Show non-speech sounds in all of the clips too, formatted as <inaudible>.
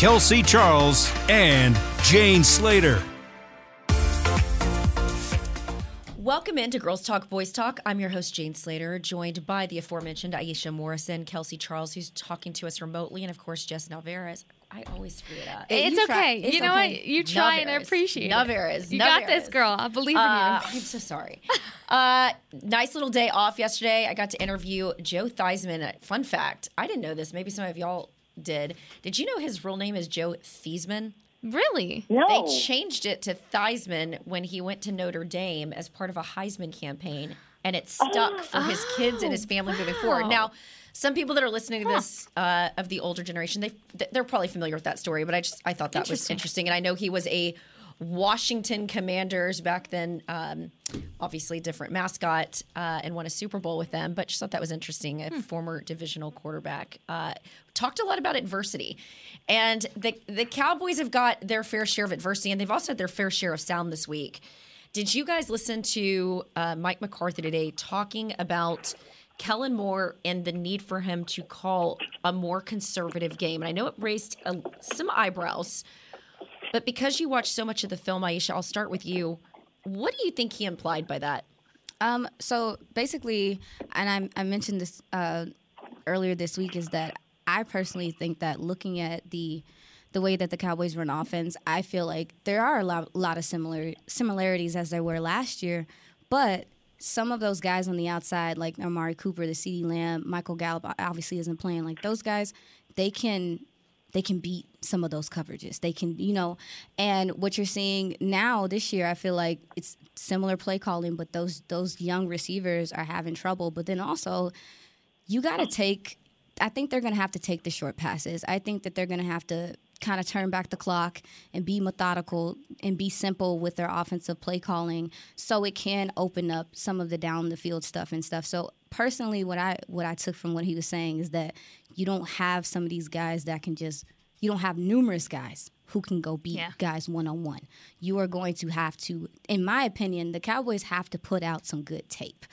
Kelsey Charles, and Jane Slater. Welcome into Girls Talk Boys Talk. I'm your host, Jane Slater, joined by the aforementioned Aisha Morrison, Kelsey Charles, who's talking to us remotely, and of course, Jess Navarez. I always screw it up. It's You okay. It's you know okay. what? You try and I Navarez. appreciate it. Navarez. You got this, girl. I believe in Uh, you. I'm so sorry. <laughs> Uh, nice little day off yesterday. I got to interview Joe Theismann. Fun fact I didn't know this. Maybe some of y'all did. Did you know his real name is Joe Theismann? Really? No. They changed it to Theismann when he went to Notre Dame as part of a Heisman campaign, and it stuck for his kids and his family moving forward. Now, some people that are listening to this uh, of the older generation, they they're probably familiar with that story, but I just I thought that was interesting, and I know he was a Washington Commanders back then. Um, obviously, different mascot uh, and won a Super Bowl with them, but just thought that was interesting. A former divisional quarterback uh, talked a lot about adversity, and the the Cowboys have got their fair share of adversity, and they've also had their fair share of sound this week. Did you guys listen to uh, Mike McCarthy today talking about? Kellen Moore and the need for him to call a more conservative game. And I know it raised a, some eyebrows, but because you watched so much of the film, Aisha, I'll start with you. What do you think he implied by that? Um, so basically, and I, I mentioned this uh, earlier this week, is that I personally think that looking at the the way that the Cowboys run offense, I feel like there are a lot, lot of similar similarities as there were last year, but some of those guys on the outside, like Amari Cooper, the CeeDee Lamb, Michael Gallup, obviously isn't playing. Like those guys, they can they can beat some of those coverages. They can, you know, and what you're seeing now this year, I feel like it's similar play calling, but those those young receivers are having trouble. But then also, you got to take. I think they're going to have to take the short passes. I think that they're going to have to kind of turn back the clock and be methodical and be simple with their offensive play calling so it can open up some of the down the field stuff and stuff. So personally what I what I took from what he was saying is that you don't have some of these guys that can just you don't have numerous guys who can go beat Yeah. guys one on one. You are going to have to in my opinion, the Cowboys have to put out some good tape.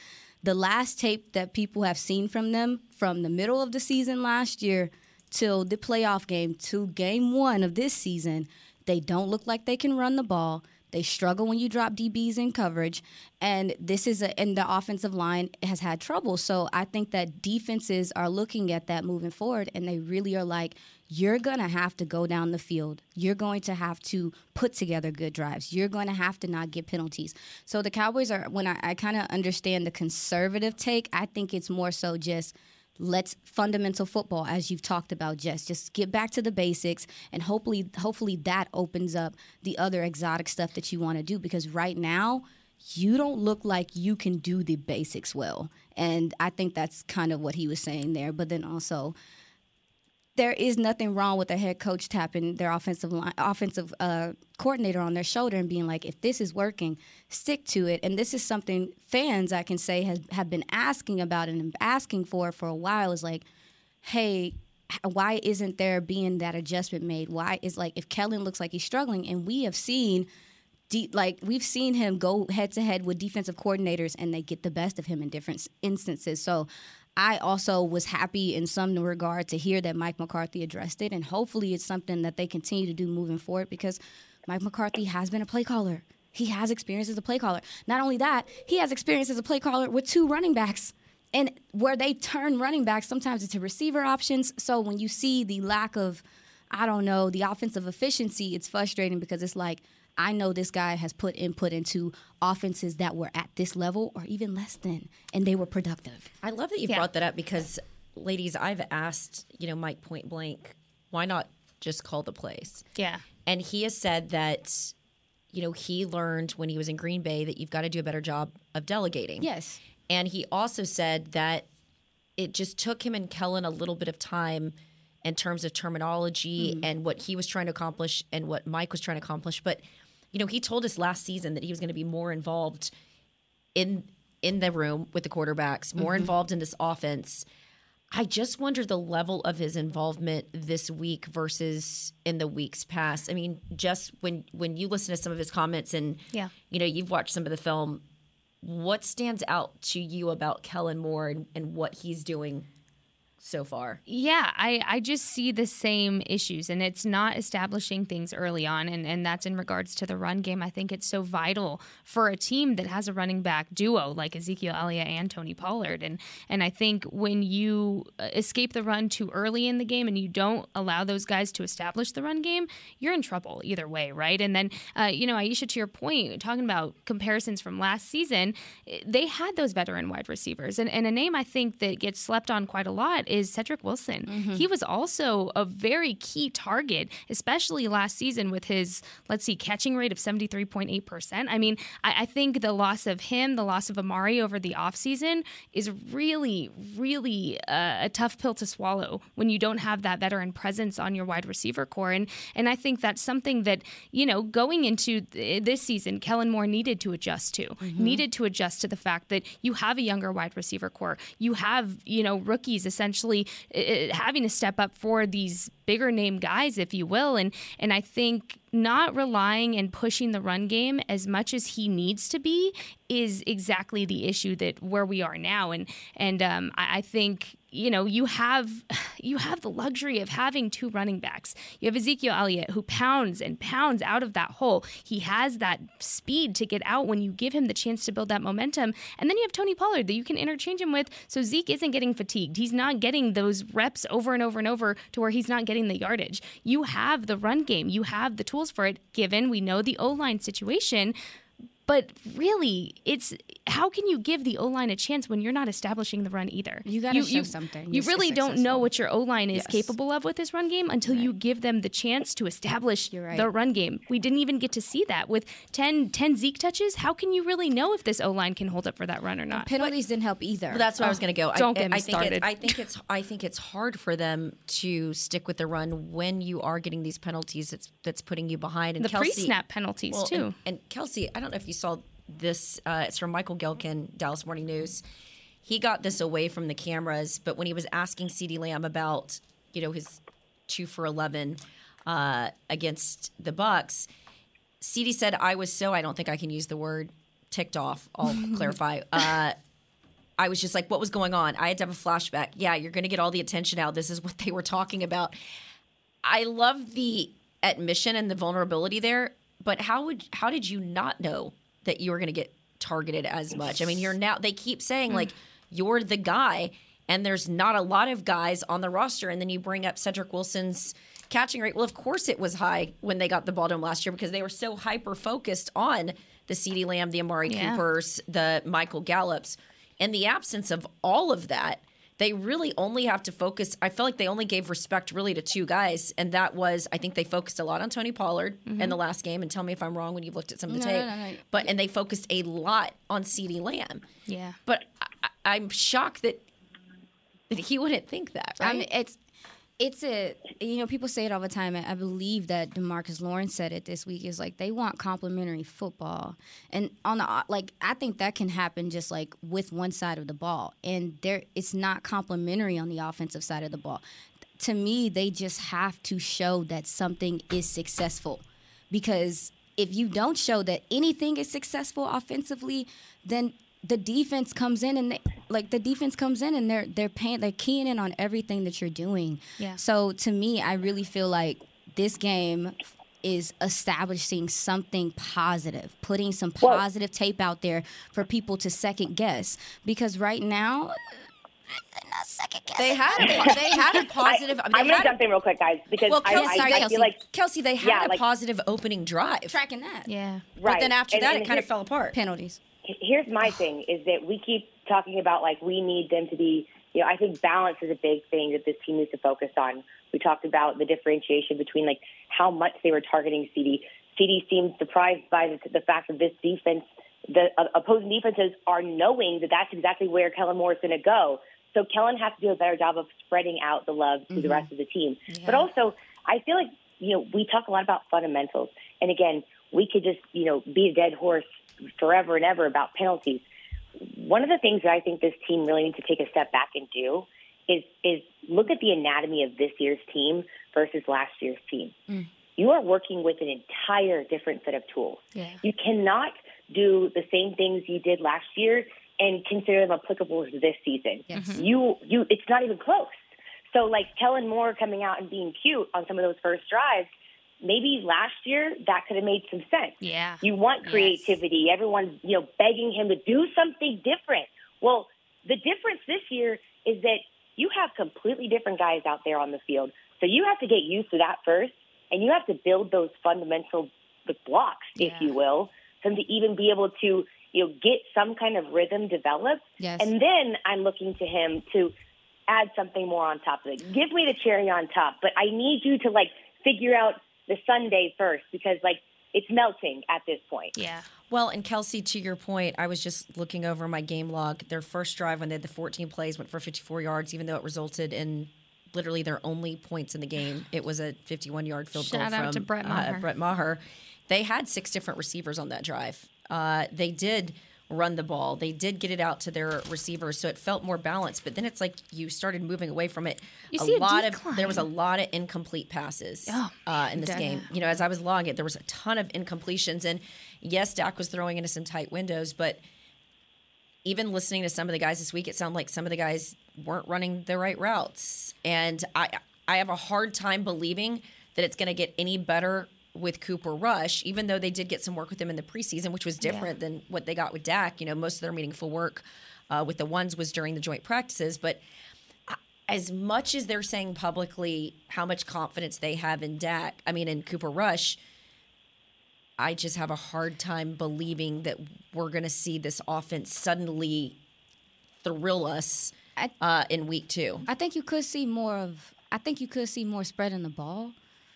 The last tape that people have seen from them from the middle of the season last year till the playoff game to game one of this season, they don't look like they can run the ball. They struggle when you drop DBs in coverage, and this is a, and the offensive line has had trouble. So I think that defenses are looking at that moving forward, and they really are like, you're gonna have to go down the field. You're going to have to put together good drives. You're going to have to not get penalties. So the Cowboys are when I, I kind of understand the conservative take. I think it's more so just let's fundamental football as you've talked about Jess. Just get back to the basics and hopefully hopefully that opens up the other exotic stuff that you want to do because right now you don't look like you can do the basics well. And i think that's kind of what he was saying there but then also there is nothing wrong with a head coach tapping their offensive line, offensive uh, coordinator on their shoulder and being like, if this is working, stick to it. And this is something fans I can say has have been asking about and asking for for a while. Is like, hey, why isn't there being that adjustment made? Why is like if Kellen looks like he's struggling, and we have seen. De- like we've seen him go head to head with defensive coordinators and they get the best of him in different instances. So I also was happy in some regard to hear that Mike McCarthy addressed it, and hopefully it's something that they continue to do moving forward because Mike McCarthy has been a play caller. He has experience as a play caller. Not only that, he has experience as a play caller with two running backs. And where they turn running backs, sometimes it's to receiver options. So when you see the lack of, I don't know, the offensive efficiency, it's frustrating because it's like, I know this guy has put input into offenses that were at this level or even less than, and they were productive. I love that you brought that up because, ladies, I've asked, you know, Mike point blank, why not just call the plays? Yeah. And he has said that, you know, he learned when he was in Green Bay that you've got to do a better job of delegating. Yes. And he also said that it just took him and Kellen a little bit of time in terms of terminology mm-hmm. and what he was trying to accomplish and what Mike was trying to accomplish. But you know, he told us last season that he was going to be more involved in in the room with the quarterbacks, more mm-hmm. involved in this offense. I just wonder the level of his involvement this week versus in the weeks past. I mean, just when when you listen to some of his comments and yeah. you know, you've watched some of the film, what stands out to you about Kellen Moore and, and what he's doing so far. Yeah, I, I just see the same issues, and it's not establishing things early on, and, and that's in regards to the run game. I think it's so vital for a team that has a running back duo like Ezekiel Elliott and Tony Pollard, and and I think when you uh, escape the run too early in the game and you don't allow those guys to establish the run game, you're in trouble either way, right? And then uh, you know, Aisha, to your point, talking about comparisons from last season, they had those veteran wide receivers, and, and a name I think that gets slept on quite a lot Cedric Wilson. Mm-hmm. He was also a very key target, especially last season with his, let's see, catching rate of 73.8%. I mean, I, I think the loss of him, the loss of Amari over the offseason is really, really uh, a tough pill to swallow when you don't have that veteran presence on your wide receiver corps. And, and I think that's something that, you know, going into th- this season, Kellen Moore needed to adjust to, mm-hmm. needed to adjust to the fact that you have a younger wide receiver corps. You have, you know, rookies essentially essentially uh, having to step up for these bigger name guys, if you will. And and I think not relying and pushing the run game as much as he needs to be is exactly the issue that where we are now. And and um, I, I think you know you have <sighs> you have the luxury of having two running backs. You have Ezekiel Elliott who pounds and pounds out of that hole. He has that speed to get out when you give him the chance to build that momentum. And then you have Tony Pollard that you can interchange him with. So Zeke isn't getting fatigued. He's not getting those reps over and over and over to where he's not getting the yardage. You have the run game. You have the tools for it. Given we know the O line situation. But really, it's how can you give the O line a chance when you're not establishing the run either? You got to show you, something. You really don't know what your O line is yes. capable of with this run game until right. you give them the chance to establish right. the run game. We didn't even get to see that with 10, 10 Zeke touches. How can you really know if this O line can hold up for that run or not? And penalties but, didn't help either. Well, that's where oh, I was going to go. Don't I, get me I started. Think it, I think it's I think it's hard for them to stick with the run when you are getting these penalties. That's that's putting you behind. And the Kelsey, pre-snap penalties well, too. And, and Kelsey, I don't know if you saw this uh, it's from Michael Gehlken, Dallas Morning News. He got this away from the cameras, but when he was asking CeeDee Lamb about, you know, his two for eleven uh, against the Bucks, CeeDee said, "I was so I don't think I can use the word ticked off. I'll <laughs> clarify. Uh, I was just like, what was going on? I had to have a flashback. Yeah, you're going to get all the attention out. This is what they were talking about. I love the admission and the vulnerability there, but how would how did you not know that you were going to get targeted as much. I mean, you're now, they keep saying, hmm. like, you're the guy, and there's not a lot of guys on the roster. And then you bring up Cedric Wilson's catching rate. Well, of course it was high when they got the ball to him last year because they were so hyper focused on the CeeDee Lamb, the Amari yeah. Coopers, the Michael Gallups. In the absence of all of that, they really only have to focus. I feel like they only gave respect really to two guys, and that was I think they focused a lot on Tony Pollard mm-hmm. in the last game. And tell me if I'm wrong when you've looked at some of the no, tape. No, no, but and they focused a lot on CeeDee Lamb. Yeah. But I, am shocked that that he wouldn't think that. Right? I mean, it's it's a you know people say it all the time i believe that demarcus lawrence said it this week is like they want complementary football. And on the like i think that can happen just like with one side of the ball. And there it's not complementary on the offensive side of the ball. To me they just have to show that something is successful. Because if you don't show that anything is successful offensively then the defense comes in and they, like the defense comes in and they're they're paying they're keying in on everything that you're doing. Yeah. So to me, I really feel like this game is establishing something positive, putting some positive well, tape out there for people to second guess. Because right now, uh, not second guessing. They had a, they had a <laughs> positive. I, am going to jump in real quick, guys, because well, Kelsey, I, I, Kelsey, feel like Kelsey, they had yeah, a like, positive opening drive. Tracking that, yeah. Right. But then after and, that, and it kind of fell apart. Penalties here's my thing is that we keep talking about like we need them to be you know i think balance is a big thing that this team needs to focus on we talked about the differentiation between like how much they were targeting CeeDee CeeDee seemed surprised by the, the fact that this defense the uh, opposing defenses are knowing that that's exactly where Kellen Moore is going to go. So Kellen has to do a better job of spreading out the love to mm-hmm. the rest of the team. Yeah. But also, I feel like you know we talk a lot about fundamentals, and again, we could just you know be a dead horse forever and ever about penalties. One of the things that I think this team really needs to take a step back and do is is look at the anatomy of this year's team versus last year's team. Mm. You are working with an entire different set of tools. Yeah. You cannot do the same things you did last year and consider them applicable to this season. Yes. Mm-hmm. You you it's not even close. So like Kellen Moore coming out and being cute on some of those first drives, maybe last year that could have made some sense. Yeah. You want creativity. Yes. Everyone's, you know, begging him to do something different. Well, the difference this year is that you have completely different guys out there on the field. So you have to get used to that first, and you have to build those fundamental blocks, yeah. if you will, for them to even be able to, you know, get some kind of rhythm developed. Yes. And then I'm looking to him to add something more on top of it. Give me the cherry on top, but I need you to like figure out the Sunday first because like it's melting at this point. Yeah. Well, and Kelsey, to your point, I was just looking over my game log. Their first drive when they had the 14 plays went for 54 yards, even though it resulted in literally their only points in the game. It was a 51 yard field Shout goal from to Brett Maher. Uh, Brett Maher. They had six different receivers on that drive. Uh, they did run the ball. They did get it out to their receivers, so it felt more balanced. But then it's like you started moving away from it. You a see lot a of there was a lot of incomplete passes oh, uh, in this game. You know, as I was logging it, there was a ton of incompletions, and yes, Dak was throwing into some tight windows, but even listening to some of the guys this week, it sounded like some of the guys weren't running the right routes, and I I have a hard time believing that it's going to get any better with Cooper Rush, even though they did get some work with him in the preseason, which was different yeah. than what they got with Dak. You know, most of their meaningful work uh, with the ones was during the joint practices. But uh, as much as they're saying publicly how much confidence they have in Dak, I mean, in Cooper Rush, I just have a hard time believing that we're going to see this offense suddenly thrill us uh, in week two. I think you could see more of. I think you could see more spreading the ball,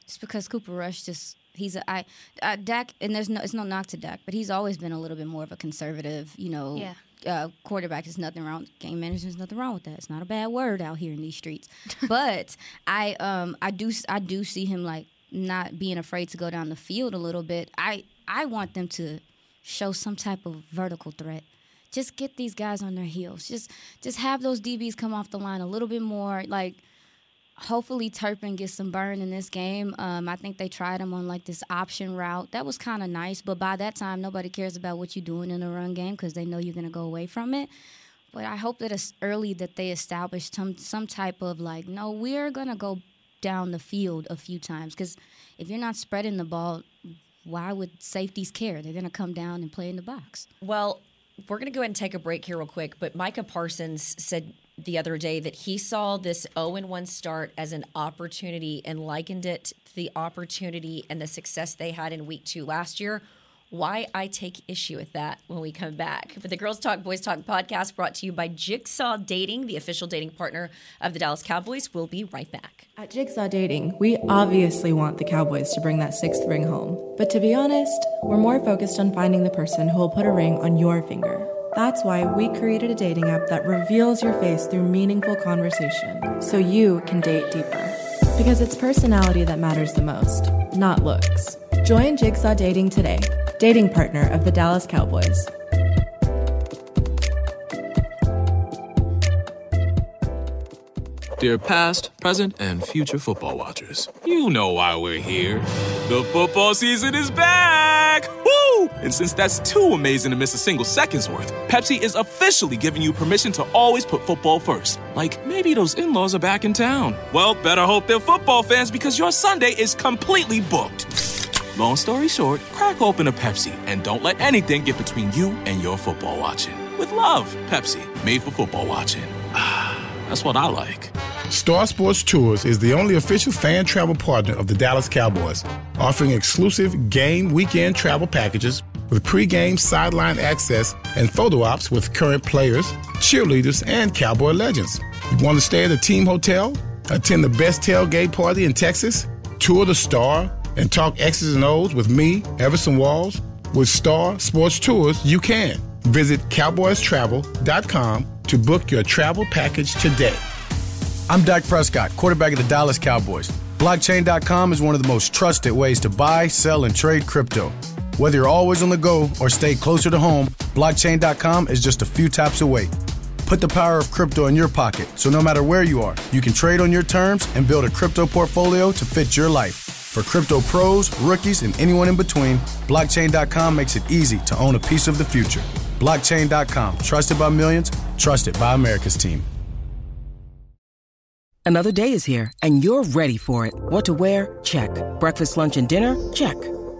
just because Cooper Rush just He's a I uh, Dak, and there's no it's no knock to Dak, but he's always been a little bit more of a conservative, you know, yeah. uh, quarterback. There's nothing wrong. Game manager. There's nothing wrong with that. It's not a bad word out here in these streets. <laughs> but I um I do I do see him like not being afraid to go down the field a little bit. I I want them to show some type of vertical threat. Just get these guys on their heels. Just just have those DBs come off the line a little bit more. Like hopefully Turpin gets some burn in this game. Um, I think they tried him on like this option route. That was kind of nice, but by that time, nobody cares about what you're doing in the run game because they know you're going to go away from it. But I hope that it's early that they establish some some type of like, no, we're going to go down the field a few times because if you're not spreading the ball, why would safeties care? They're going to come down and play in the box. Well, we're going to go ahead and take a break here real quick. But Micah Parsons said the other day that he saw this 0 1 start as an opportunity and likened it to the opportunity and the success they had in week two last year. Why I take issue with that when we come back. For the Girls Talk, Boys Talk podcast brought to you by Jigsaw Dating, the official dating partner of the Dallas Cowboys. We'll be right back. At Jigsaw Dating, we obviously want the Cowboys to bring that sixth ring home. But to be honest, we're more focused on finding the person who will put a ring on your finger. That's why we created a dating app that reveals your face through meaningful conversation so you can date deeper. Because it's personality that matters the most, not looks. Join Jigsaw Dating today, dating partner of the Dallas Cowboys. Dear past, present, and future football watchers, you know why we're here. The football season is back! And since that's too amazing to miss a single second's worth, Pepsi is officially giving you permission to always put football first. Like maybe those in laws are back in town. Well, better hope they're football fans because your Sunday is completely booked. Long story short, crack open a Pepsi and don't let anything get between you and your football watching. With love, Pepsi, made for football watching. <sighs> That's what I like. Star Sports Tours is the only official fan travel partner of the Dallas Cowboys, offering exclusive game weekend travel packages with pregame sideline access and photo ops with current players, cheerleaders, and Cowboy legends. You want to stay at a team hotel, attend the best tailgate party in Texas, tour the Star, and talk X's and O's with me, Everson Walls? With Star Sports Tours, you can. Visit cowboystravel.com to book your travel package today. I'm Dak Prescott, quarterback of the Dallas Cowboys. Blockchain.com is one of the most trusted ways to buy, sell, and trade crypto. Whether you're always on the go or stay closer to home, blockchain.com is just a few taps away. Put the power of crypto in your pocket so no matter where you are, you can trade on your terms and build a crypto portfolio to fit your life. For crypto pros, rookies, and anyone in between, blockchain.com makes it easy to own a piece of the future. Blockchain.com, trusted by millions, trusted by America's team. Another day is here, and you're ready for it. What to wear? Check. Breakfast, lunch, and dinner? Check.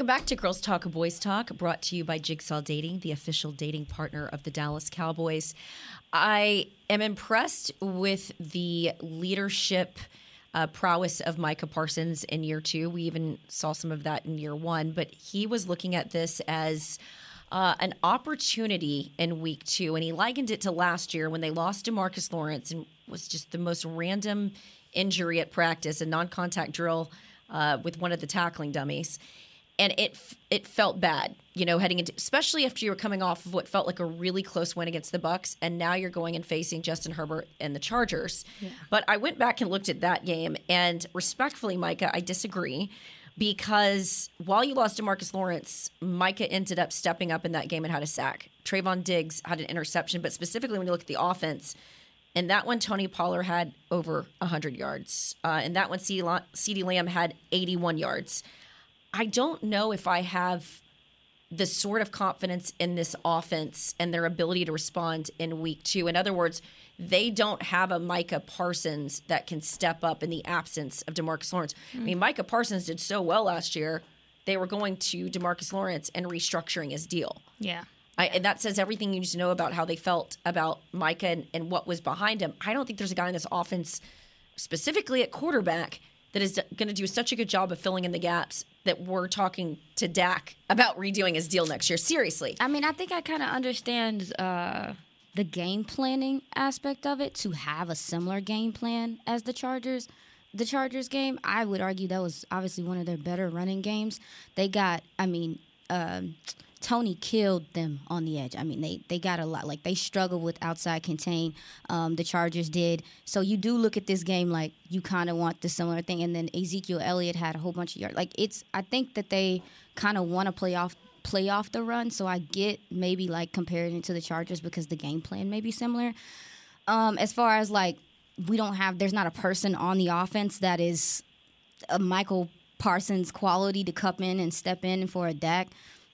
Welcome back to Girls Talk Boys Talk, brought to you by Jigsaw Dating, the official dating partner of the Dallas Cowboys. I am impressed with the leadership uh, prowess of Micah Parsons in year two. We even saw some of that in year one, but he was looking at this as uh, an opportunity in week two, and he likened it to last year when they lost DeMarcus Lawrence and was just the most random injury at practice, a non-contact drill uh, with one of the tackling dummies and it it felt bad, you know, heading into especially after you were coming off of what felt like a really close win against the Bucks, and now you're going and facing Justin Herbert and the Chargers. Yeah. But I went back and looked at that game, and respectfully, Micah, I disagree because while you lost DeMarcus Lawrence, Micah ended up stepping up in that game and had a sack. Trevon Diggs had an interception, but specifically when you look at the offense. And that one, Tony Pollard had over 100 yards. Uh, and that one, CeeDee Lamb had 81 yards. I don't know if I have the sort of confidence in this offense and their ability to respond in week two. In other words, they don't have a Micah Parsons that can step up in the absence of Demarcus Lawrence. Mm-hmm. I mean, Micah Parsons did so well last year. They were going to Demarcus Lawrence and restructuring his deal. Yeah. I, and that says everything you need to know about how they felt about Micah and, and what was behind him. I don't think there's a guy in this offense, specifically at quarterback, that is going to do such a good job of filling in the gaps that we're talking to Dak about redoing his deal next year. Seriously. I mean, I think I kind of understand uh, the game planning aspect of it to have a similar game plan as the Chargers. The Chargers game, I would argue that was obviously one of their better running games. They got, I mean, um, Tony killed them on the edge. I mean, they they got a lot. Like they struggled with outside contain. Um, the Chargers did. So you do look at this game like you kind of want the similar thing. And then Ezekiel Elliott had a whole bunch of yards. Like it's. I think that they kind of want to play off play off the run. So I get maybe like comparing it to the Chargers because the game plan may be similar. Um, as far as like we don't have, there's not a person on the offense that is a Micah Parsons quality to cup in and step in for a Dak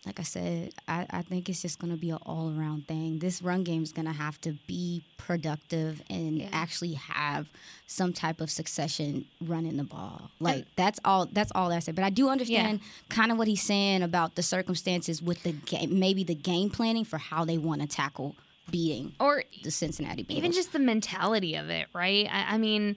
like I said, I, I think it's just going to be an all around thing. This run game is going to have to be productive and yeah. actually have some type of succession running the ball. Like and, that's all. That's all I said. But I do understand yeah. kind of what he's saying about the circumstances with the game, maybe the game planning for how they want to tackle beating or the Cincinnati Bengals. Even just the mentality of it, right? I, I mean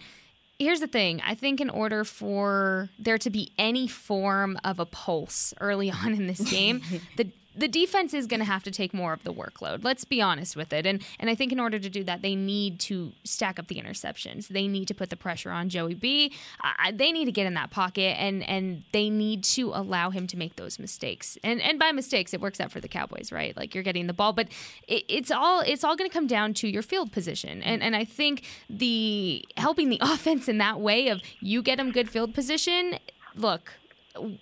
here's the thing. I think in order for there to be any form of a pulse early <laughs> on in this game the the defense is going to have to take more of the workload. Let's be honest with it. And and I think in order to do that, they need to stack up the interceptions. They need to put the pressure on Joey B. Uh, they need to get in that pocket and and they need to allow him to make those mistakes. And and by mistakes, it works out for the Cowboys, right? Like you're getting the ball, but it, it's all it's all going to come down to your field position. And and I think the helping the <laughs> offense in that way of you get them good field position. Look,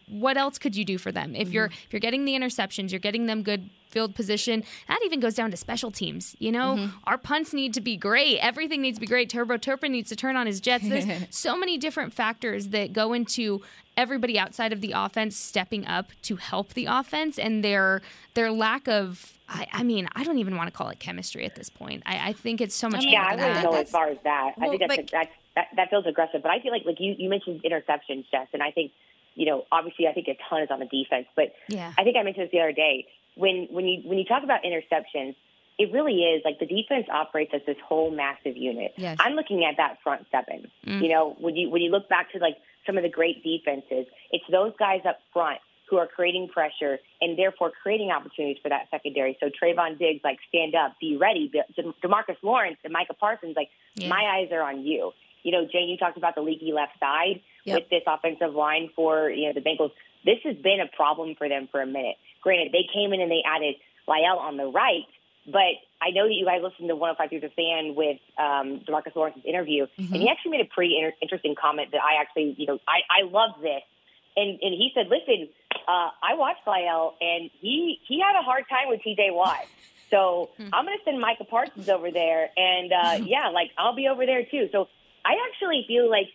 what else could you do for them? If mm-hmm. you're if you're getting the interceptions, you're getting them good field position. That even goes down to special teams. You know, mm-hmm. our punts need to be great. Everything needs to be great. Turbo Turpin needs to turn on his jets. There's <laughs> so many different factors that go into everybody outside of the offense stepping up to help the offense and their their lack of I, I, mean, I don't even want to call it chemistry at this point. I, I think it's so much. yeah, I wouldn't go as far as that. Well, I think that's, that's that, that feels aggressive. But I feel like like you you mentioned interceptions, Jess, and I think you know, obviously I think a ton is on the defense, but yeah. I think I mentioned this the other day. When when you when you talk about interceptions, it really is like the defense operates as this whole massive unit. Yes. I'm looking at that front seven. Mm. You know, when you when you look back to like some of the great defenses, it's those guys up front who are creating pressure and therefore creating opportunities for that secondary. So Trevon Diggs, like stand up, be ready. De- Demarcus Lawrence and Micah Parsons, like Yeah. my eyes are on you. You know, Jane, you talked about the leaky left side Yep. with this offensive line for you know the Bengals. This has been a problem for them for a minute. Granted, they came in and they added La'el on the right, but I know that you guys listened to 105.3 The Fan with um, Demarcus Lawrence's interview, and he actually made a pretty inter- interesting comment that I actually, you know, I, I love this. And, and he said, listen, uh, I watched La'el, and he, he had a hard time with TJ Watt. So I'm going to send Micah Parsons over there, and uh, <laughs> yeah, like I'll be over there too. So I actually feel like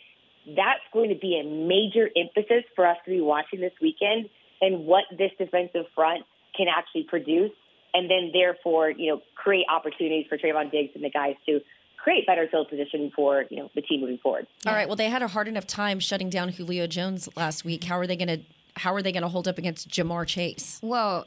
that's going to be a major emphasis for us to be watching this weekend and what this defensive front can actually produce, and then therefore, you know, create opportunities for Trevon Diggs and the guys to create better field position for you know the team moving forward. All right. Well, they had a hard enough time shutting down Julio Jones last week. How are they going to? How are they going to hold up against Ja'Marr Chase? Well,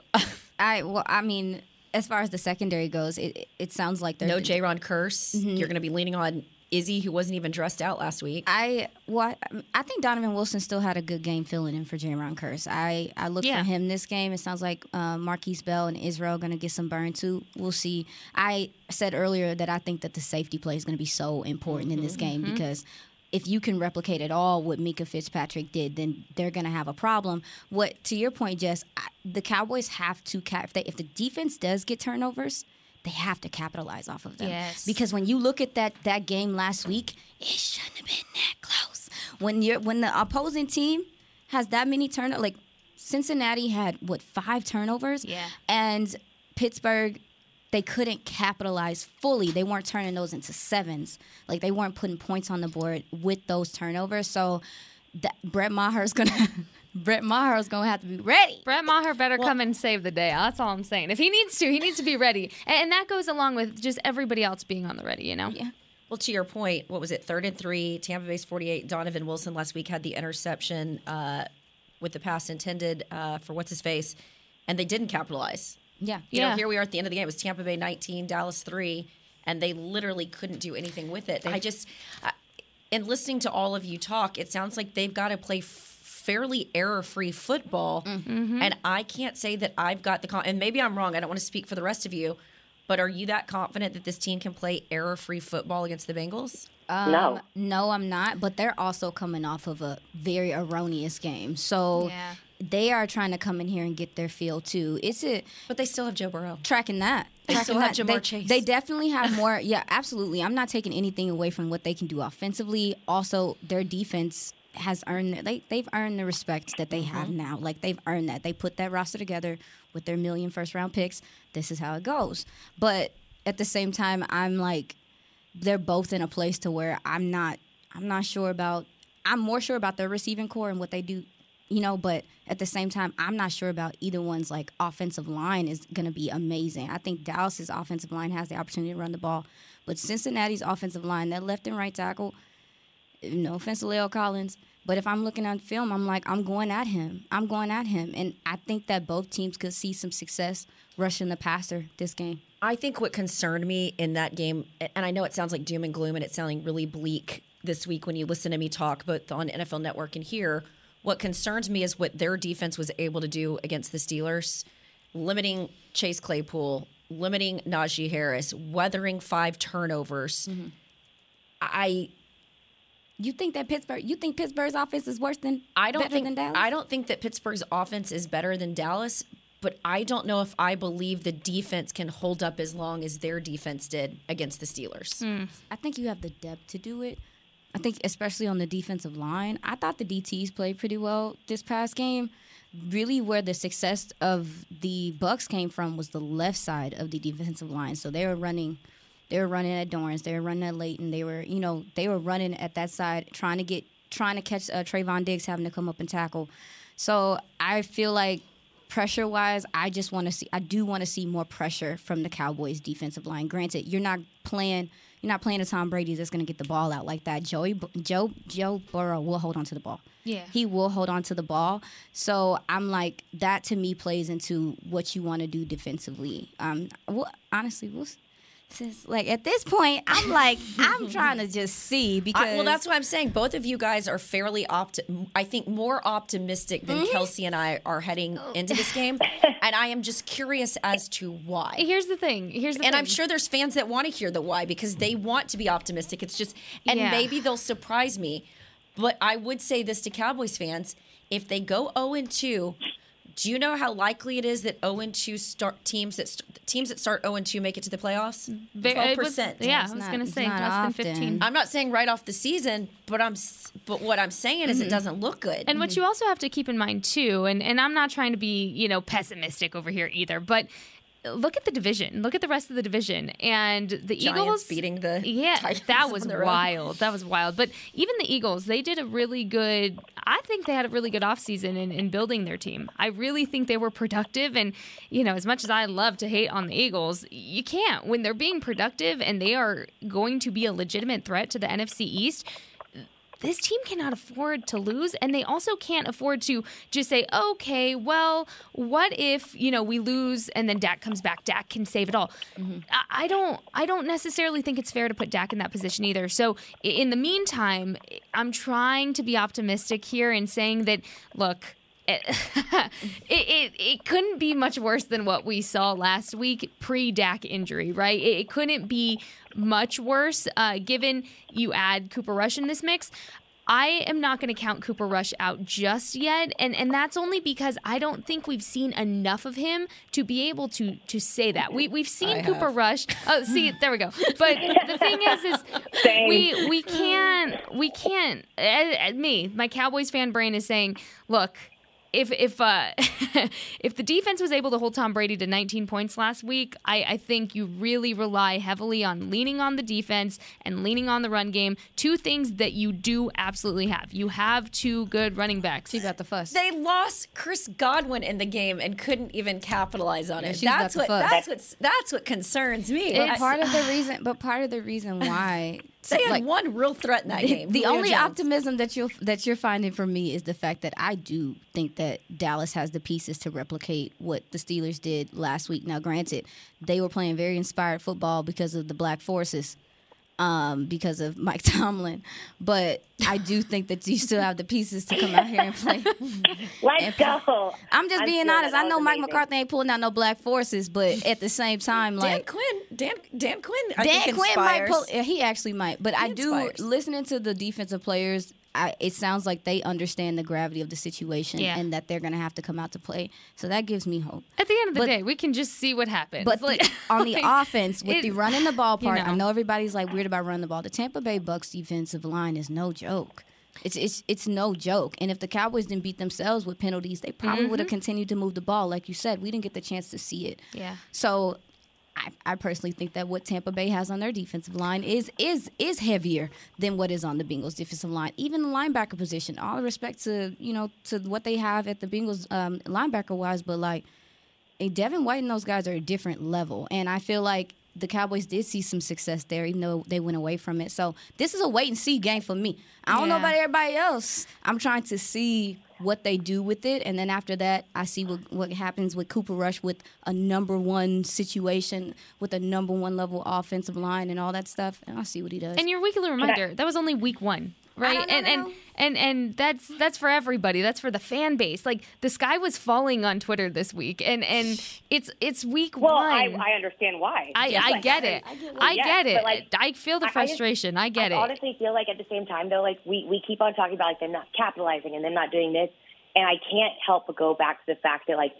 I well, I mean, as far as the secondary goes, it it sounds like they're No Jayron Kearse. Mhm. You're going to be leaning on Izzy, who wasn't even dressed out last week. I well, I- I think Donovan Wilson still had a good game filling in for Jayron Kearse. I I look Yeah. for him this game. It sounds like uh, Markquese Bell and Israel going to get some burn too. We'll see. I said earlier that I think that the safety play is going to be so important in this game Mhm. because. If you can replicate at all what Minkah Fitzpatrick did, then they're going to have a problem. What to your point, Jess? I, the Cowboys have to cap. If, they, if the defense does get turnovers, they have to capitalize off of them. Yes. Because when you look at that that game last week, it shouldn't have been that close. When you're when the opposing team has that many turnovers, like Cincinnati had what five turnovers, Yeah. and Pittsburgh. They couldn't capitalize fully. They weren't turning those into sevens. Like they weren't putting points on the board with those turnovers. So that Brett Maher's gonna <laughs> Brett Maher is gonna have to be ready. Brett Maher better come and save the day. That's all I'm saying. If he needs to, he needs to be ready. And, and that goes along with just everybody else being on the ready, you know? Yeah. Well, to your point, what was it? Third and three. Tampa Bay's 48. Donovan Wilson last week had the interception uh, with the pass intended uh, for what's his face, and they didn't capitalize. Yeah. You know, here we are at the end of the game. It was Tampa Bay 19, Dallas 3, and they literally couldn't do anything with it. I just, I, in listening to all of you talk, it sounds like they've got to play f- fairly error free football. Mm-hmm. And I can't say that I've got the, con- and maybe I'm wrong. I don't want to speak for the rest of you, but are you that confident that this team can play error free football against the Bengals? Um, No. no, I'm not. But they're also coming off of a very erroneous game, so Yeah. they are trying to come in here and get their feel too. It's a But they still have Joe Burrow. tracking that. They tracking still have. Ja'Marr they, Chase. They definitely have more. Yeah, absolutely. I'm not taking anything away from what they can do offensively. Also, their defense has earned they they've earned the respect that they have Mm-hmm. now. Like they've earned that. They put that roster together with their million first round picks. This is how it goes. But at the same time, I'm like they're both in a place to where I'm not I'm not sure about I'm more sure about their receiving corps and what they do, you know, but at the same time I'm not sure about either one's like offensive line is going to be amazing. I think Dallas's offensive line has the opportunity to run the ball, but Cincinnati's offensive line, that left and right tackle, no offense to La'el Collins, but if I'm looking at film, I'm like, I'm going at him. I'm going at him. And I think that both teams could see some success rushing the passer this game. I think what concerned me in that game, and I know it sounds like doom and gloom and it's sounding really bleak this week when you listen to me talk, both on NFL Network and here, what concerns me is what their defense was able to do against the Steelers, limiting Chase Claypool, limiting Najee Harris, weathering five turnovers. Mm-hmm. I You think that Pittsburgh? You think Pittsburgh's offense is worse than I don't think than Dallas? I don't think that Pittsburgh's offense is better than Dallas, but I don't know if I believe the defense can hold up as long as their defense did against the Steelers. Hmm. I think you have the depth to do it. I think especially on the defensive line. I thought the DTs played pretty well this past game. Really where the success of the Bucks came from was the left side of the defensive line. So they were running they were running at Dorance, they were running at Leighton, they were, you know, they were running at that side trying to get trying to catch uh, Trevon Diggs having to come up and tackle. So I feel like pressure wise, I just want to see I do want to see more pressure from the Cowboys defensive line. Granted, you're not playing You're not playing a Tom Brady that's going to get the ball out like that. Joey Joe Joe Burrow will hold on to the ball. Yeah. He will hold on to the ball. So I'm like that to me plays into what you want to do defensively. Um well, honestly, we'll since like at this point i'm like i'm <laughs> trying to just see because I, well that's what i'm saying both of you guys are fairly opti- i think more optimistic than Mm-hmm. kelsey and i are heading into this game <laughs> and i am just curious as to why Here's the thing. Here's the and thing. i'm sure there's fans that want to hear the why because they want to be optimistic it's just and Yeah. maybe they'll surprise me but i would say this to cowboys fans if they go 0 and 2 do you know how likely it is that 0 and 2 start teams that st- teams that start 0 and 2 make it to the playoffs? Twelve percent. yeah, It's I was not- gonna it's say not less than often. 15. I'm not saying right off the season, but I'm but what I'm saying is it mm-hmm. doesn't look good. And what mm-hmm. you also have to keep in mind too, and, and I'm not trying to be, you know, pessimistic over here either, but look at the division. Look at the rest of the division. And the Giants Eagles beating the Yeah, Titans that was wild. That was wild. But even the Eagles, they did a really good I think they had a really good offseason in, in building their team. I really think they were productive and you know, as much as I love to hate on the Eagles, you can't when they're being productive and they are going to be a legitimate threat to the NFC East this team cannot afford to lose and they also can't afford to just say okay well what if you know we lose and then Dak comes back? Dak can save it all. Mm-hmm. I, I don't I don't necessarily think it's fair to put Dak in that position either. So in the meantime I'm trying to be optimistic here and saying that look <laughs> it, it, couldn't be much worse than what we saw last week pre Dak injury, right? It, it couldn't be much worse uh, given you add Cooper Rush in this mix. I am not going to count Cooper Rush out just yet, and and that's only because I don't think we've seen enough of him to be able to to say that. We we've seen I Cooper have. Rush. Oh, see, there we go. But the thing is, is <laughs> Same. we we can't we can't. Uh, me, my Cowboys fan brain is saying, look, if if uh, <laughs> if the defense was able to hold Tom Brady to 19 points last week, I, I think you really rely heavily on leaning on the defense and leaning on the run game. Two things that you do absolutely have. You have two good running backs. You got the fuss. they lost Chris Godwin in the game and couldn't even capitalize on Yeah, it. she's That's what that's what that's what concerns me. But part of the <sighs> reason, but part of the reason why they had like, one real threat in that game. the Julio only Jones. optimism that you that you're finding for me is the fact that I do think that Dallas has the pieces to replicate what the Steelers did last week. Now, granted, they were playing very inspired football because of the Black Forces, um, because of Mike <laughs> Tomlin, but I do think that you still have the pieces to come out here and play. <laughs> Let's go. I'm just being honest. I know Mike amazing. McCarthy ain't pulling out no Black Forces, but at the same <laughs> time, like Dan Quinn, Dan Dan Quinn, I Dan think Quinn might pull. He actually might, but I do inspires. listening to the defensive players. I, it sounds like they understand the gravity of the situation Yeah. and that they're going to have to come out to play. So that gives me hope. At the end of the But- day, we can just see what happens. But Like- the, on the <laughs> like, offense, with the running the ball <laughs> you part, I know. know everybody's like weird about running the ball. The Tampa Bay Bucks defensive line is no joke. It's it's it's no joke. And if the Cowboys didn't beat themselves with penalties, they probably would have mm-hmm. continued to move the ball. Like you said, we didn't get the chance to see it. Yeah. So I, I personally think that what Tampa Bay has on their defensive line is is is heavier than what is on the Bengals defensive line. Even the linebacker position. All respect to you know to what they have at the Bengals um, linebacker wise, but like Devin White and those guys are a different level, and I feel like the Cowboys did see some success there, even though they went away from it. So this is a wait and see game for me. I don't know about everybody else. I'm trying to see what they do with it, and then after that, I see what what happens with Cooper Rush with a number one situation with a number one level offensive line and all that stuff, and I'll see what he does. And your weekly reminder, that was only week one, right? and I and and and that's that's for everybody. That's for the fan base. Like the sky was falling on Twitter this week, and and <sighs> it's it's week Well, one. I, I understand why. I, Yes, I like, get it. I yes, get it. like, I feel the I- I just- frustration. I, get I it. honestly feel like at the same time though, like we, we keep on talking about like them not capitalizing and them not doing this, and I can't help but go back to the fact that like,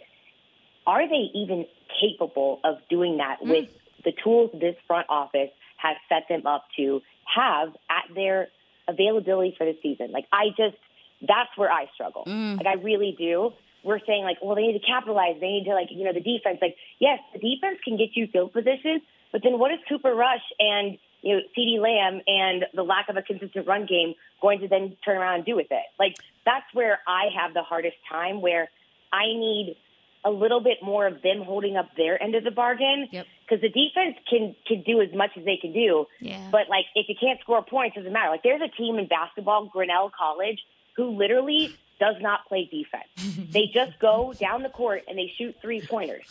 are they even capable of doing that Mm. with the tools this front office has set them up to have at their availability for the season? Like I just, that's where I struggle. Mm. Like I really do. We're saying like, well, they need to capitalize. They need to like, you know, the defense. Like, yes, the defense can get you field position, but then what is Cooper Rush and you know CeeDee Lamb and the lack of a consistent run game going to then turn around and do with it? Like that's where I have the hardest time. Where I need a little bit more of them holding up their end of the bargain. Yep. Because the defense can can do as much as they can do. Yeah. But like if you can't score points, it doesn't matter. Like there's a team in basketball, Grinnell College, who literally does not play defense. <laughs> they just go down the court and they shoot three pointers.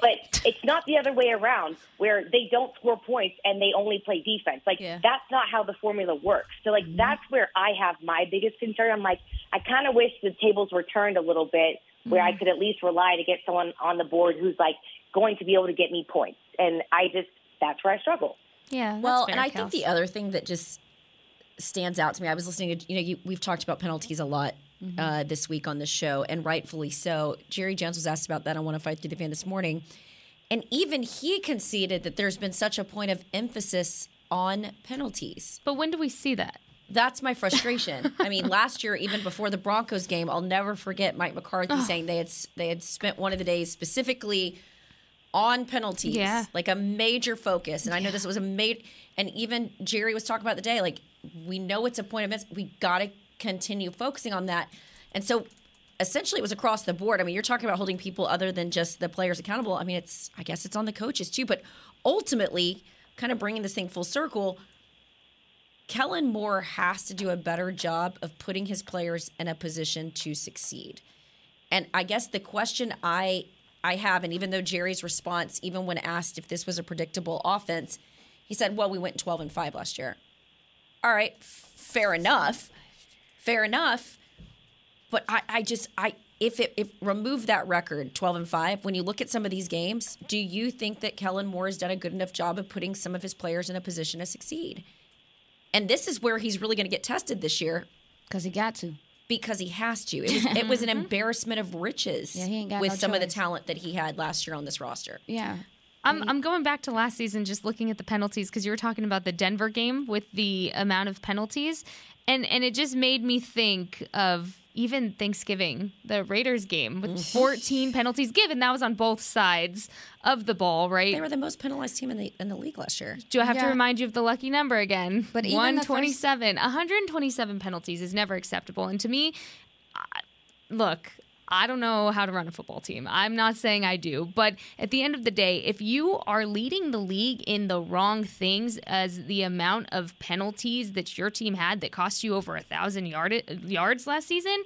But it's not the other way around where they don't score points and they only play defense. Like Yeah. that's not how the formula works. So like mm-hmm. that's where I have my biggest concern. I'm like I kind of wish the tables were turned a little bit where I mm-hmm. could at least rely to get someone on the board who's like going to be able to get me points. And I just that's where I struggle. Yeah. Well, fair, and I Kels. think the other thing that just stands out to me, I was listening to, you know, you, we've talked about penalties a lot uh, this week on the show, and rightfully so. Jerry Jones was asked about that on 105.3 the Fan this morning. And even he conceded that there's been such a point of emphasis on penalties. But when do we see that? That's my frustration. <laughs> I mean, last year, even before the Broncos game, I'll never forget Mike McCarthy saying they had they had spent one of the days specifically on penalties, Yeah. like a major focus. And I know this was a major, and even Jerry was talking about the day, like we know it's a point of miss. We got to continue focusing on that. And so, essentially, it was across the board. I mean, you're talking about holding people other than just the players accountable. I mean, it's I guess it's on the coaches too, but ultimately, kind of bringing this thing full circle. Kellen Moore has to do a better job of putting his players in a position to succeed. And I guess the question I I have, and even though Jerry's response, even when asked if this was a predictable offense, he said, "Well, we went 12 and five last year." All right, fair enough, fair enough. But I, I just I if it if remove that record 12 and 5 when you look at some of these games do you think that kellen moore has done a good enough job of putting some of his players in a position to succeed and this is where he's really going to get tested this year Because he got to. Because he has to. It was it was an <laughs> mm-hmm. embarrassment of riches Yeah, he ain't got with no some of the talent that he had last year on this roster. Yeah. I'm, mm-hmm. I'm going back to last season, just looking at the penalties because you were talking about the Denver game with the amount of penalties, and and it just made me think of even Thanksgiving, the Raiders game with mm-hmm. 14 penalties given. That was on both sides of the ball, right? They were the most penalized team in the in the league last year. Do I have to remind you of the lucky number again? But even the first- 127. 127 penalties is never acceptable. And to me, I- look, I don't know how to run a football team. I'm not saying I do, but at the end of the day, if you are leading the league in the wrong things as the amount of penalties that your team had that cost you over a thousand yard yards last season,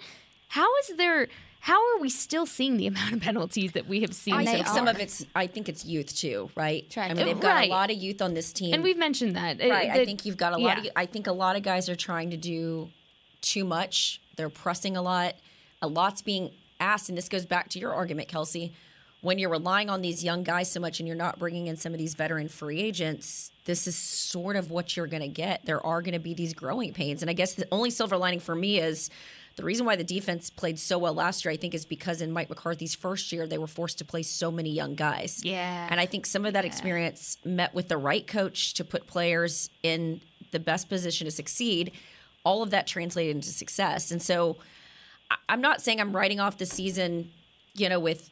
how is there? How are we still seeing the <laughs> amount of penalties that we have seen? I so think far? some of it's I think it's youth too, right? Track I mean, they've got Right. a lot of youth on this team. and we've mentioned that. Right. I think you've got a lot yeah. of I think a lot of guys are trying to do too much. They're pressing a lot. A lot's being asked and this goes back to your argument, Kelsey. When you're relying on these young guys so much and you're not bringing in some of these veteran free agents, this is sort of what you're going to get. There are going to be these growing pains. And I guess the only silver lining for me is the reason why the defense played so well last year, I think, is because in Mike McCarthy's first year, they were forced to play so many young guys. Yeah. And I think some of that experience met with the right coach to put players in the best position to succeed. All of that translated into success. And so I'm not saying I'm writing off the season, you know, with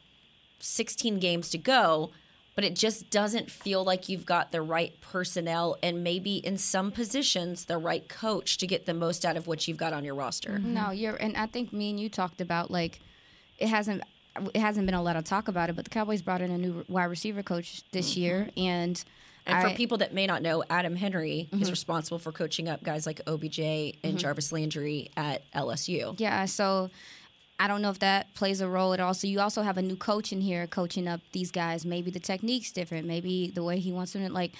16 games to go, but it just doesn't feel like you've got the right personnel and maybe in some positions the right coach to get the most out of what you've got on your roster. Mm-hmm. No, you're, and I think me and you talked about like it hasn't it hasn't been a lot of talk about it, but the Cowboys brought in a new wide receiver coach this mm-hmm. year, and And I- for people that may not know, Adam Henry is responsible for coaching up guys like OBJ and Jarvis Landry at LSU. Yeah, so I don't know if that plays a role at all. So you also have a new coach in here coaching up these guys. Maybe the technique's different. Maybe the way he wants them to like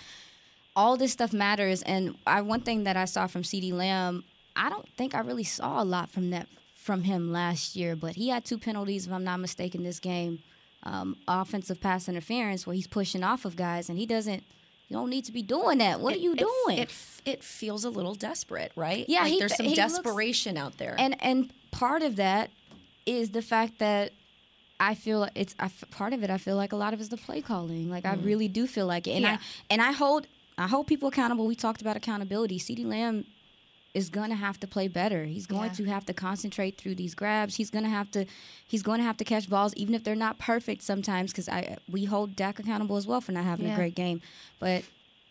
all this stuff matters. And I one thing that I saw from CeeDee Lamb, I don't think I really saw a lot from that from him last year, but he had two penalties, if I'm not mistaken, this game. Um, offensive pass interference where he's pushing off of guys and he doesn't you don't need to be doing that. What are you It- doing? It, it feels a little desperate, right? Yeah, like he- there's some he looks- desperation out there. and and part of that is the fact that I feel it's I part of it. I feel like a lot of it is the play calling. Like I mm. really do feel like it, and Yeah. I and I hold I hold people accountable. We talked about accountability. CeeDee Lamb is going to have to play better. He's going Yeah. to have to concentrate through these grabs. He's going to have to he's going to have to catch balls even if they're not perfect sometimes cuz I we hold Dak accountable as well for not having Yeah. a great game. But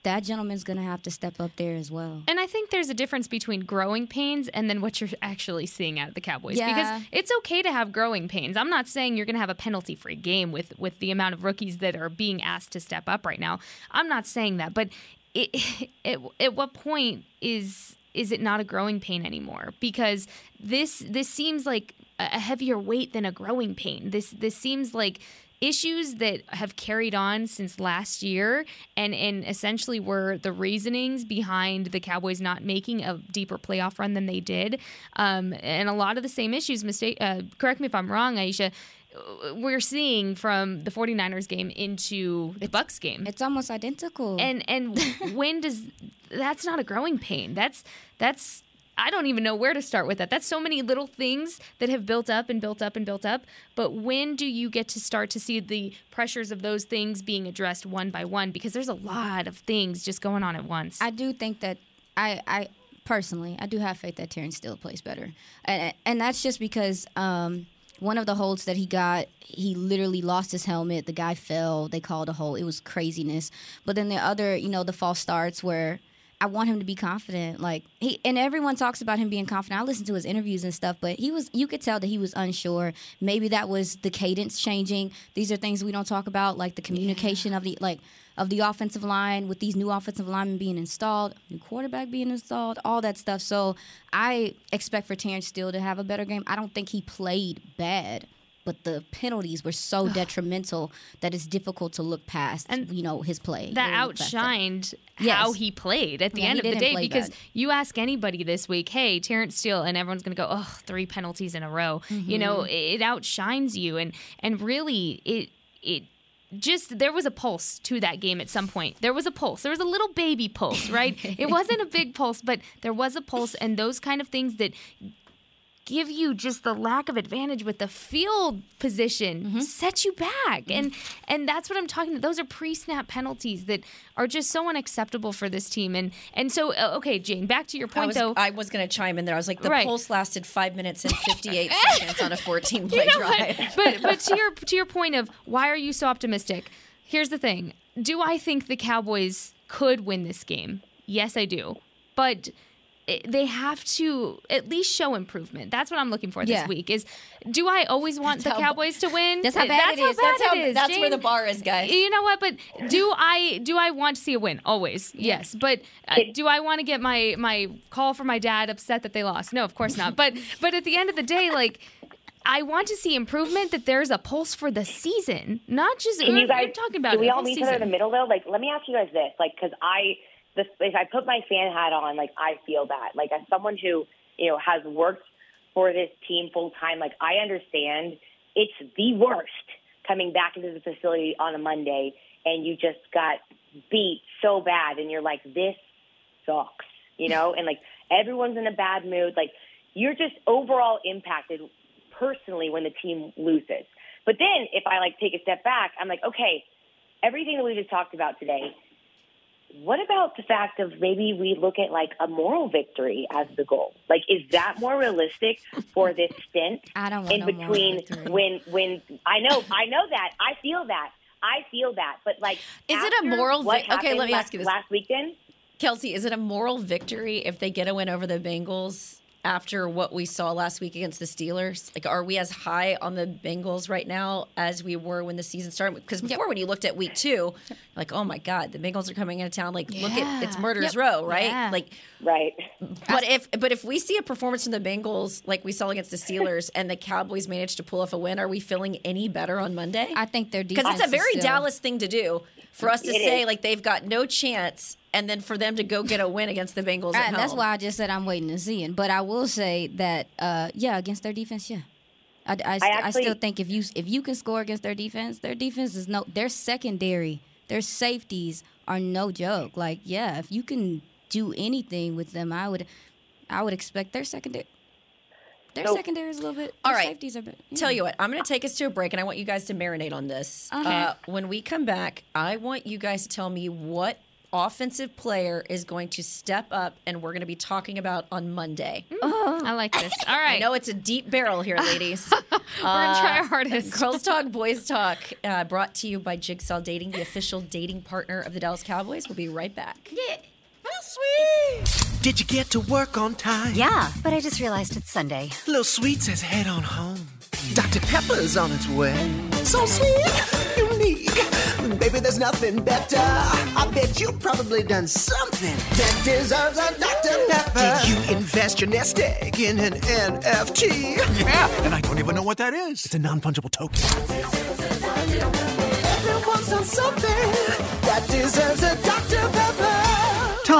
that gentleman's going to have to step up there as well. And I think there's a difference between growing pains and then what you're actually seeing out of the Cowboys. Yeah. Because it's okay to have growing pains. I'm not saying you're going to have a penalty free game with, with the amount of rookies that are being asked to step up right now. I'm not saying that. But it, <laughs> it, at what point is is it not a growing pain anymore? Because this this seems like a heavier weight than a growing pain. This this seems like issues that have carried on since last year and and essentially were the reasonings behind the Cowboys not making a deeper playoff run than they did um, and a lot of the same issues mistake uh, correct me if I'm wrong Aisha we're seeing from the 49ers game into the Bucs game It's almost identical. and and <laughs> when does that's not a growing pain that's that's I don't even know where to start with that. That's so many little things that have built up and built up and built up. But when do you get to start to see the pressures of those things being addressed one by one? Because there's a lot of things just going on at once. I do think that I, I personally, I do have faith that Terrence Steele plays better, and and that's just because um, one of the holds that he got, he literally lost his helmet. The guy fell. They called a hold. It was craziness. But then the other, you know, the false starts where. I want him to be confident. Like he and everyone talks about him being confident. I listen to his interviews and stuff, but he was you could tell that he was unsure. Maybe that was the cadence changing. These are things we don't talk about, like the communication of the like of the offensive line with these new offensive linemen being installed, new quarterback being installed, all that stuff. So I expect for Terrence Steele to have a better game. I don't think he played bad. But the penalties were so detrimental that it's difficult to look past, and you know, his play. that Really look past it. outshined Yes. how he played at the Yeah, end of the day because bad. you ask anybody this week, hey, Terrence Steele, and everyone's going to go, oh, three penalties in a row. You know, Mhm. it, it outshines you. And, and really, it, it, just there was a pulse to that game at some point. There was a pulse. There was a little baby pulse, right? <laughs> it wasn't a big pulse, but there was a pulse, and those kind of things that give you just the lack of advantage with the field position Mm-hmm. set you back and and that's what i'm talking about those are pre-snap penalties that are just so unacceptable for this team and and so uh, okay jane back to your I point was, though I was going to chime in there. I was like, the Right. pulse lasted five minutes and <laughs> 58 seconds on a 14 play <laughs> You know drive. what? but but to your to your point of why are you so optimistic? Here's the thing: Do I think the Cowboys could win this game? Yes, I do. But it- they have to at least show improvement. That's what I'm looking for this Yeah. week. Is do I always want That's the Cowboys to win? That's how bad that's it how is. bad That's how- it is, that's where the bar is, guys. You know what? But do I do I want to see a win? Always, yes. But uh, do I want to get my my call from my dad upset that they lost? No, of course not. But <laughs> but at the end of the day, like. I want to see improvement that there's a pulse for the season, not just we're, you guys we're talking about Do we all meet each other in the middle though? Like, let me ask you guys this, like, because I, the, if I put my fan hat on, like, I feel that, like, as someone who, you know, has worked for this team full time, like, I understand it's the worst coming back into the facility on a Monday and you just got beat so bad, and you're like, this sucks, you know, <laughs> and like everyone's in a bad mood, like. You're just overall impacted personally when the team loses. But then if I like take a step back, I'm like, okay, everything that we just talked about today, what about the fact of maybe we look at like a moral victory as the goal? Like, is that more realistic for this stint? <laughs> I don't in no between when when I know I know that I feel that I feel that, but like, Is it a moral vic- okay, let me last, ask you this. Last weekend, Kelsey, is it a moral victory if they get a win over the Bengals after what we saw last week against the Steelers? Like, are we as high on the Bengals right now as we were when the season started? Because before, when you looked at week two, like, oh my God, the Bengals are coming into town. Like, look at it's Yeah. Murder's Yep. Row, right? Yeah. Like, right? but if but if we see a performance from the Bengals like we saw against the Steelers and the Cowboys managed to pull off a win, are we feeling any better on Monday? I think their Because it's a very still- Dallas thing to do for us to It say is. like they've got no chance, and then for them to go get a win against the Bengals. at And that's why I just said I'm waiting to see it. But I will say that, uh, yeah, against their defense, yeah. I, I, st- I actually- still think if you if you can score against their defense, their defense is no their secondary, their safeties are no joke. Like, yeah, if you can do anything with them, I would I would expect their secondary their So- secondary is a little bit All their right. safeties are better. Tell you what, I'm going to take us to a break, and I want you guys to marinate on this. Okay. Uh, when we come back, I want you guys to tell me what offensive player is going to step up and we're going to be talking about on Monday. I like this. All right. I know it's a deep barrel here, <laughs> ladies. We're going to try our hardest. Girls Talk, Boys Talk, uh, brought to you by Jigsaw Dating, the official dating partner of the Dallas Cowboys. We'll be right back. Yeah. Sweet. Did you get to work on time? Yeah, but I just realized it's Sunday. Little Sweet says head on home. Dr. Pepper's on its way. So sweet, unique. Baby, there's nothing better. I bet you've probably done something that deserves a Dr. Pepper. Did you invest your nest egg in an NFT? Yeah, and I don't even know what that is. It's a non fungible token. Everyone's done something that deserves a Dr. Pepper.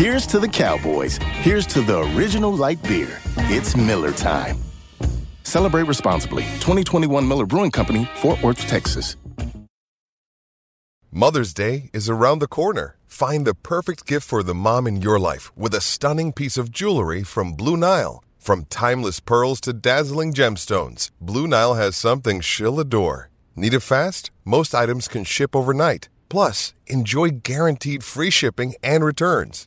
Here's to the Cowboys. Here's to the original light beer. It's Miller Time. Celebrate responsibly. 2021 Miller Brewing Company, Fort Worth, Texas. Mother's Day is around the corner. Find the perfect gift for the mom in your life with a stunning piece of jewelry from Blue Nile. From timeless pearls to dazzling gemstones, Blue Nile has something she'll adore. Need it fast? Most items can ship overnight. Plus, enjoy guaranteed free shipping and returns.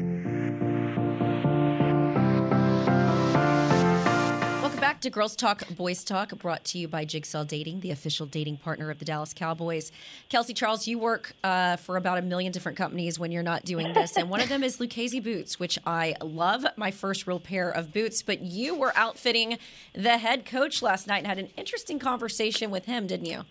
to Girls Talk, Boys Talk, brought to you by Jigsaw Dating, the official dating partner of the Dallas Cowboys. Kelsey Charles, you work uh, for about a million different companies when you're not doing this, and one of them is Lucchese Boots, which I love. My first real pair of boots, but you were outfitting the head coach last night and had an interesting conversation with him, didn't you?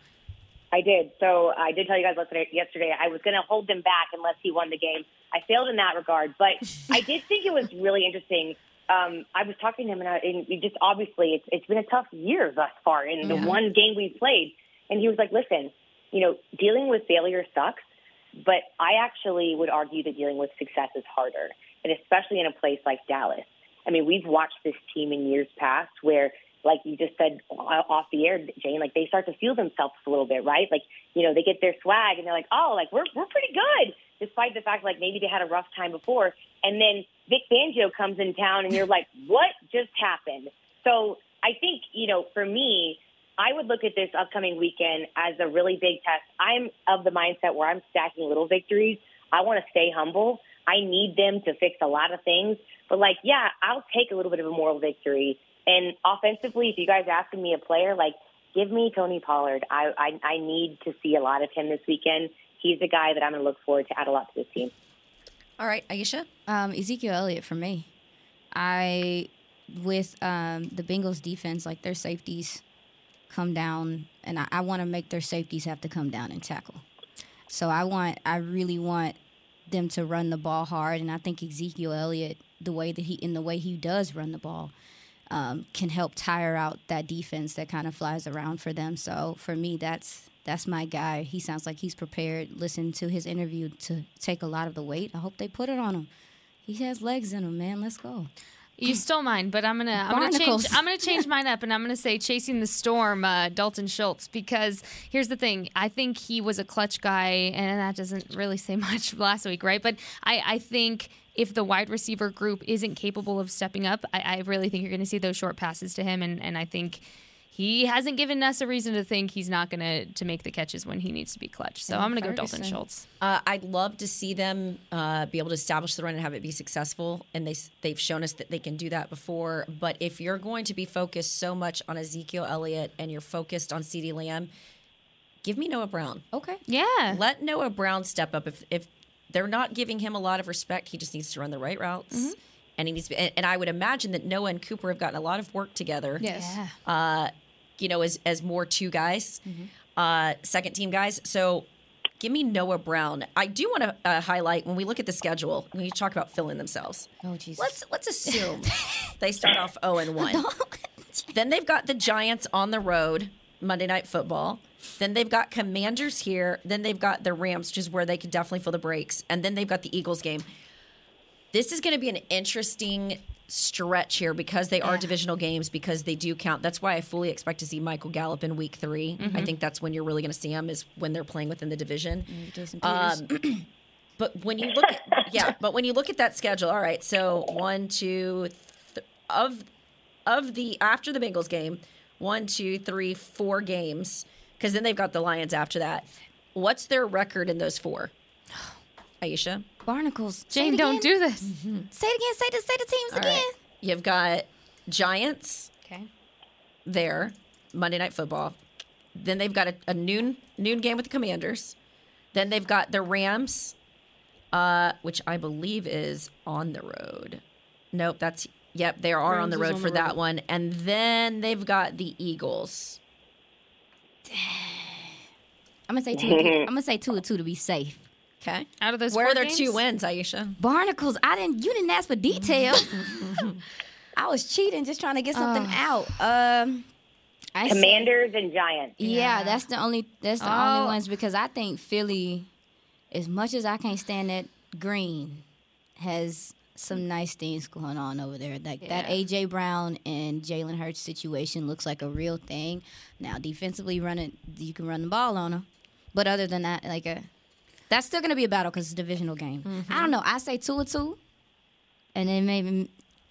I did. So I did tell you guys yesterday I was going to hold them back unless he won the game. I failed in that regard, but I did think it was really interesting. Um, I was talking to him, and, I, and just obviously it's, it's been a tough year thus far in the one game we played. And he was like, "Listen, you know, dealing with failure sucks, but I actually would argue that dealing with success is harder, and especially in a place like Dallas. I mean, we've watched this team in years past where, like you just said off the air, Jane, like they start to feel themselves a little bit, right? Like, you know, they get their swag and they're like, oh, like we're we're pretty good, despite the fact like maybe they had a rough time before, and then Vic Fangio comes in town and you're like, what just happened? So I think you know, for me. I would look at this upcoming weekend as a really big test. I'm of the mindset where I'm stacking little victories. I want to stay humble. I need them to fix a lot of things. But like, yeah, I'll take a little bit of a moral victory. And offensively, if you guys are asking me a player, like, give me Tony Pollard. I I, I need to see a lot of him this weekend. He's the guy that I'm going to look forward to add a lot to this team. All right, Aisha. Um, Ezekiel Elliott for me. I with um, the Bengals defense, like their safeties come down, and I, I want to make their safeties have to come down and tackle. So I want, I really want them to run the ball hard, and I think Ezekiel Elliott, the way that he, in the way he does run the ball, um, can help tire out that defense that kind of flies around for them. So for me, that's that's my guy. He sounds like he's prepared. Listen to his interview to take a lot of the weight. I hope they put it on him. He has legs in him, man. Let's go. You stole mine, but I'm gonna I'm gonna change I'm gonna change mine up, and I'm gonna say chasing the storm, uh, Dalton Schultz. Because here's the thing, I think he was a clutch guy, and that doesn't really say <laughs> much last week, right? But I I think if the wide receiver group isn't capable of stepping up, I, I really think you're gonna see those short passes to him, and and I think. He hasn't given us a reason to think he's not going to to make the catches when he needs to be clutch. So I'm going to go Dalton Ferguson. Schultz. Uh, I'd love to see them uh, be able to establish the run and have it be successful, and they they've shown us that they can do that before. But if you're going to be focused so much on Ezekiel Elliott and you're focused on CeeDee Lamb, give me Noah Brown. Okay. Yeah. Let Noah Brown step up. If if they're not giving him a lot of respect, he just needs to run the right routes. Mm-hmm. And he needs to be, and, and I would imagine that Noah and Cooper have gotten a lot of work together. Yes. Yeah. Uh, you know, as as more two guys, Mm-hmm. uh, second team guys. So give me Noah Brown. I do want to uh, highlight when we look at the schedule, when you talk about filling themselves. Oh Jesus. Let's let's assume <laughs> they start off 0 and 1. then they've got the Giants on the road, Monday Night Football. Then they've got Commanders here. Then they've got the Rams, which is where they could definitely fill the breaks. And then they've got the Eagles game. This is going to be an interesting stretch here because they are divisional games because they do count. That's why I fully expect to see Michael Gallup in week 3 I Mhm. think that's when you're really going to see him is when they're playing within the division. Um, <clears throat> but when you look at yeah, but when you look at that schedule, all right. So one, two, th- of of the after the Bengals game, one, two, three, four games, because then they've got the Lions after that. What's their record in those four? <sighs> Aisha, Barnacles. Jane, don't do this. Say it again. Say the say the teams All again. right. You've got Giants. Okay. There, Monday Night Football. Then they've got a, a noon noon game with the Commanders. Then they've got the Rams, uh, which I believe is on the road. Nope, that's yep. They are on the road on for the that road. one. And then they've got the Eagles. I'm gonna say two. <laughs> I'm gonna say two or two to be safe. Okay. Out of those Where four are their games? two wins, Aisha? Barnacles. I didn't. You didn't ask for details. <laughs> I was cheating, just trying to get something out. Um, I say- Commanders and Giants. yeah, that's the only. That's the Oh. only ones because I think Philly, as much as I can't stand that green, has some nice things going on over there. Like that AJ Brown and Jalen Hurts situation looks like a real thing. Now defensively, running you can run the ball on them, but other than that, like a. That's still gonna be a battle because it's a divisional game. Mm-hmm. I don't know. I say two or two, and then maybe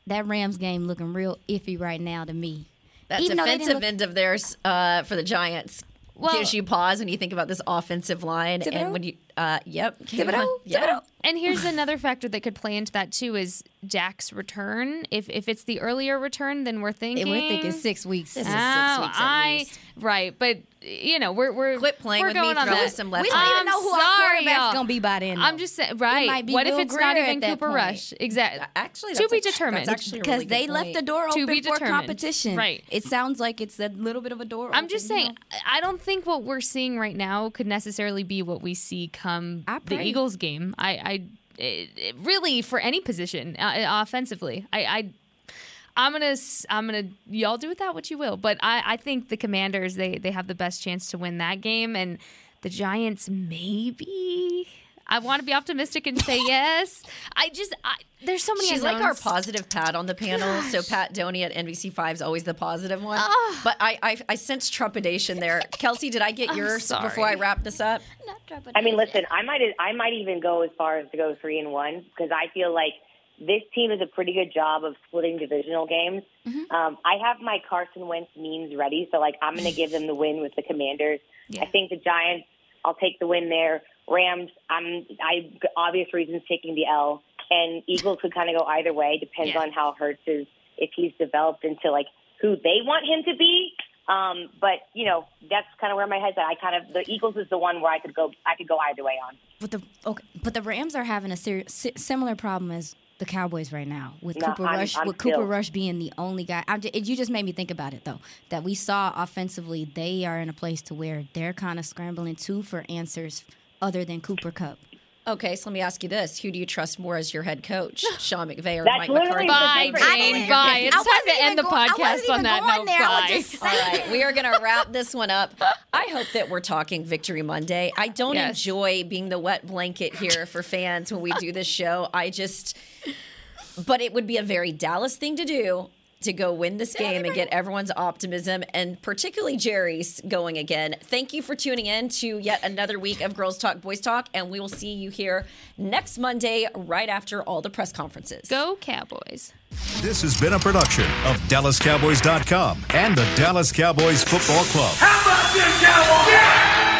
that Rams game looking real iffy right now to me. That Even though they didn't defensive look- end of theirs uh, for the Giants Well- gives you pause when you think about this offensive line, and when you, uh, yep, Thibodeaux? yeah. Thibodeaux? And here's <sighs> another factor that could play into that too is Dak's return. If if it's the earlier return, then we're thinking And we're thinking six weeks. This Oh, is six weeks at I least. right, but you know we're we're Quit playing we're with me, going on throw that. some we don't hand. even know who our sorry, quarterback's y'all. gonna be by then. I'm just saying, right? might be What if Will it's not even Cooper point. Rush? Exactly. Actually, to that's be a- that's determined. actually because really they good left the door To open be for determined. competition. Right. It sounds like it's a little bit of a door. I'm just open, you saying, know? I don't think what we're seeing right now could necessarily be what we see come I the pray. Eagles game. I, I it, it- really for any position uh, offensively. I, I, I'm gonna, I'm gonna, y'all do with that what you will. But I, I think the Commanders they they have the best chance to win that game, and the Giants maybe. I want to be optimistic and say yes. I just, I, there's so many. She's like our positive Pat on the panel. So Pat Doney at NBC5 is always the positive one. Ah. But I, I I sense trepidation there. <laughs> Kelsey, did I get I'm yours sorry. before I wrap this up? I mean, listen, I might I might even go as far as to go three and one because I feel like this team does a pretty good job of splitting divisional games. Um, I have my Carson Wentz memes ready, so like I'm going to give them the win with the Commanders. I think the Giants, I'll take the win there. Rams, I'm I obvious reasons taking the L, and Eagles could kind of go either way. Depends Yeah. on how Hurts is if he's developed into like who they want him to be. Um, but you know, that's kind of where my head's at. I kind of the Eagles is the one where I could go. I could go either way on. But the okay, but the Rams are having a si- similar problem as the Cowboys right now with No, Cooper I'm- Rush. I'm with Cooper Rush being the only guy. Just, you just made me think about it though. That we saw offensively, they are in a place to where they're kind of scrambling too for answers other than Cooper Kupp. Okay, so let me ask you this: Who do you trust more as your head coach, <sighs> Sean McVay or That's Mike McCarthy? the Bye, difference. Jane. Bye. It's I time to end the go- podcast on that note. there. Bye. All right, we are going to wrap this one up. I hope that we're talking Victory Monday. I don't Yes. enjoy being the wet blanket here for fans when we do this show. I just, but it would be a very Dallas thing to do to go win this game and get everyone's optimism and particularly Jerry's going again. Thank you for tuning in to yet another week of Girls Talk Boys Talk and we will see you here next Monday right after all the press conferences. Go Cowboys. This has been a production of DallasCowboys.com and the Dallas Cowboys Football Club. How about this, Cowboys? Yeah!